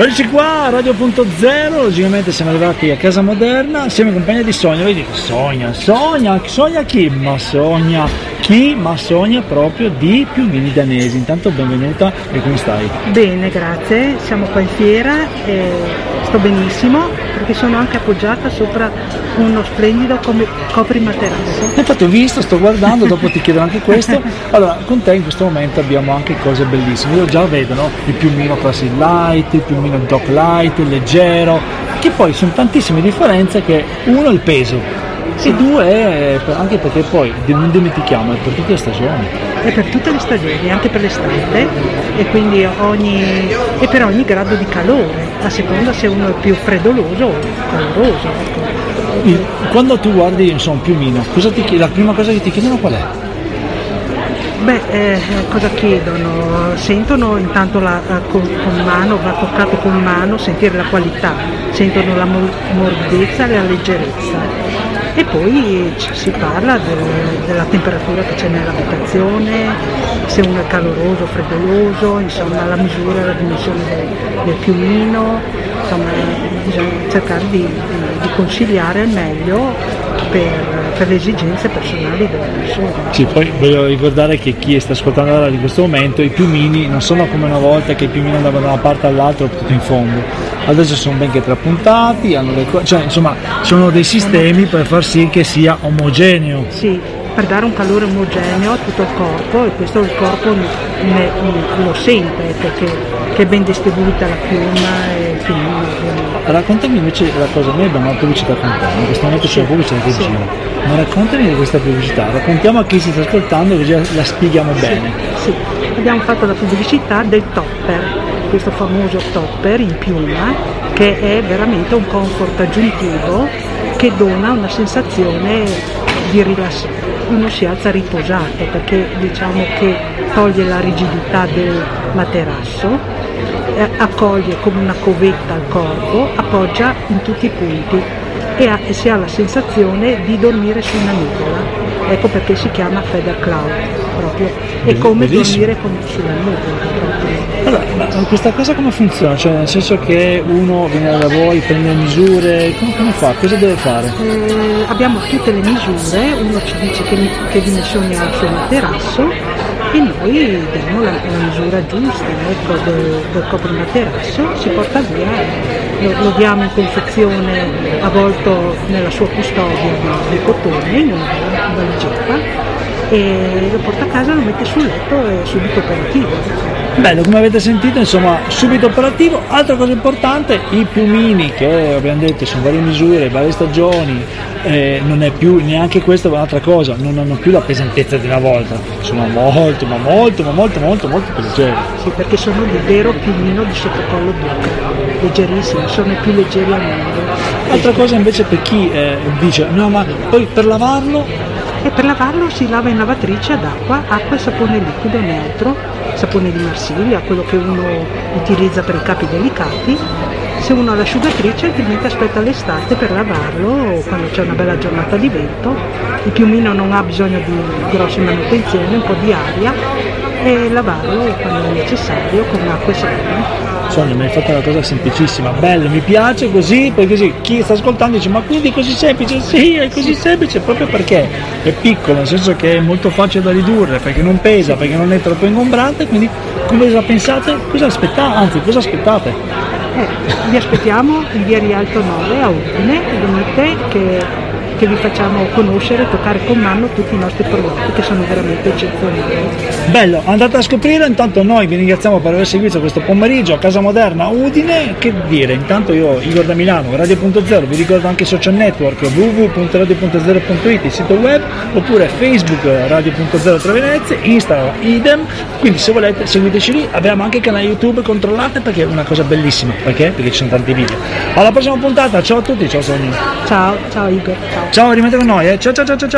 Eccoci qua a Radio.0, logicamente siamo arrivati a Casa Moderna, siamo in compagnia di Sonia, vedi? Sogna, sogna, sogna chi? Ma sogna chi? Ma sogna proprio di piumini danesi. Intanto benvenuta e come stai? Bene, grazie, siamo qua in fiera e sto benissimo perché sono anche appoggiata sopra uno splendido come coprimaterasso. Infatti ho visto, sto guardando, dopo ti chiedo anche questo. Allora, con te in questo momento abbiamo anche cose bellissime. Io già vedo no? il piumino classic light, il piumino doc light, il leggero, che poi sono tantissime differenze che uno è il peso. E due anche perché poi non dimentichiamo, è per tutte le stagioni. È per tutte le stagioni, anche per l'estate e quindi ogni, e per ogni grado di calore, a seconda se uno è più freddoloso o caloroso. ecco. Quando tu guardi insomma, un piumino, cosa ti chied- la prima cosa che ti chiedono qual è? Beh, eh, cosa chiedono? Sentono intanto la, con, con mano, va toccato con mano, sentire la qualità, sentono la mor- morbidezza e la leggerezza. E poi si parla del- della temperatura che c'è nell'abitazione, se uno è caloroso, freddoloso, insomma la misura, la dimensione del, del piumino, insomma bisogna cercare di, di- di consigliare al meglio per, per le esigenze personali della persona. Sì, poi voglio ricordare che chi sta ascoltando la radio in questo momento, i piumini non sono come una volta che i piumini andavano da una parte all'altra tutto in fondo. Adesso sono ben che trapuntati, hanno le co- cioè insomma sono dei sistemi per far sì che sia omogeneo. Sì, per dare un calore omogeneo a tutto il corpo e questo il corpo ne- ne- lo sente perché che è ben distribuita la piuma e il ovviamente. Raccontami invece la cosa, noi abbiamo una pubblicità con te, in questo momento c'è la pubblicità che Sì. gira. Ma raccontami di questa pubblicità, raccontiamo a chi si sta ascoltando così la spieghiamo bene. Sì, abbiamo fatto la pubblicità del topper, questo famoso topper in piuma che è veramente un comfort aggiuntivo che dona una sensazione di rilassamento. Uno si alza riposato perché diciamo che toglie la rigidità del materasso, eh, accoglie come una covetta al corpo, appoggia in tutti i punti e, ha- e si ha la sensazione di dormire su una nuvola. Ecco perché si chiama Feather Cloud proprio. È come Bellissimo. dormire con, sulla nuvola proprio. Allora, ma questa cosa come funziona? Cioè nel senso che uno viene da voi, prende misure, come, come fa? Cosa deve fare? Eh, abbiamo tutte le misure, uno ci dice che, che dimensioni ha il suo materasso e noi diamo la, la misura giusta ecco, del, del coprimaterasso, si porta via, lo, lo diamo in confezione avvolto nella sua custodia di, di cotone, in una valigetta e lo porta a casa, lo mette sul letto e è subito operativo. Bello, come avete sentito, insomma, subito operativo. Altra cosa importante, i piumini che abbiamo detto sono varie misure, varie stagioni, eh, non è più neanche questa un'altra cosa, non hanno più la pesantezza di una volta, sono molto, ma molto, ma molto, molto, molto più leggeri. Sì, perché sono il vero piumino di sottocollo duca, leggerissimi, sono i più leggeri al mondo. Altra cosa invece per chi eh, dice, no ma poi per lavarlo E per lavarlo si lava in lavatrice ad acqua, acqua e sapone liquido neutro, sapone di Marsiglia, quello che uno utilizza per i capi delicati. Se uno ha l'asciugatrice altrimenti aspetta l'estate per lavarlo quando c'è una bella giornata di vento. Il piumino non ha bisogno di grosse manutenzioni, un po' di aria e lavarlo quando è necessario con acqua e sapone. Sonia mi hai fatto una cosa semplicissima, bello, mi piace così, poi così chi sta ascoltando dice ma quindi è così semplice? Sì, è così semplice proprio perché è piccolo, nel senso che è molto facile da ridurre, perché non pesa, perché non è troppo ingombrante, quindi cosa pensate? Cosa aspettate? Anzi, cosa aspettate? Eh, vi aspettiamo in via Rialto 9 a Udine, venite che, che vi facciamo conoscere e toccare con mano tutti i nostri prodotti che sono veramente eccezionali. Bello, andate a scoprire, intanto noi vi ringraziamo per aver seguito questo pomeriggio a Casa Moderna Udine, che dire, intanto io Igor da Milano, Radio.0, vi ricordo anche i social network www.radio.0.it, il sito web, oppure Facebook Radio.0 tra Venezia, Instagram idem, quindi se volete seguiteci lì, abbiamo anche il canale YouTube, controllate perché è una cosa bellissima, perché? Perché ci sono tanti video. Alla prossima puntata, ciao a tutti, ciao Sonia. Ciao, ciao Igor, ciao. Ciao, rimanete con noi, eh. ciao ciao ciao ciao.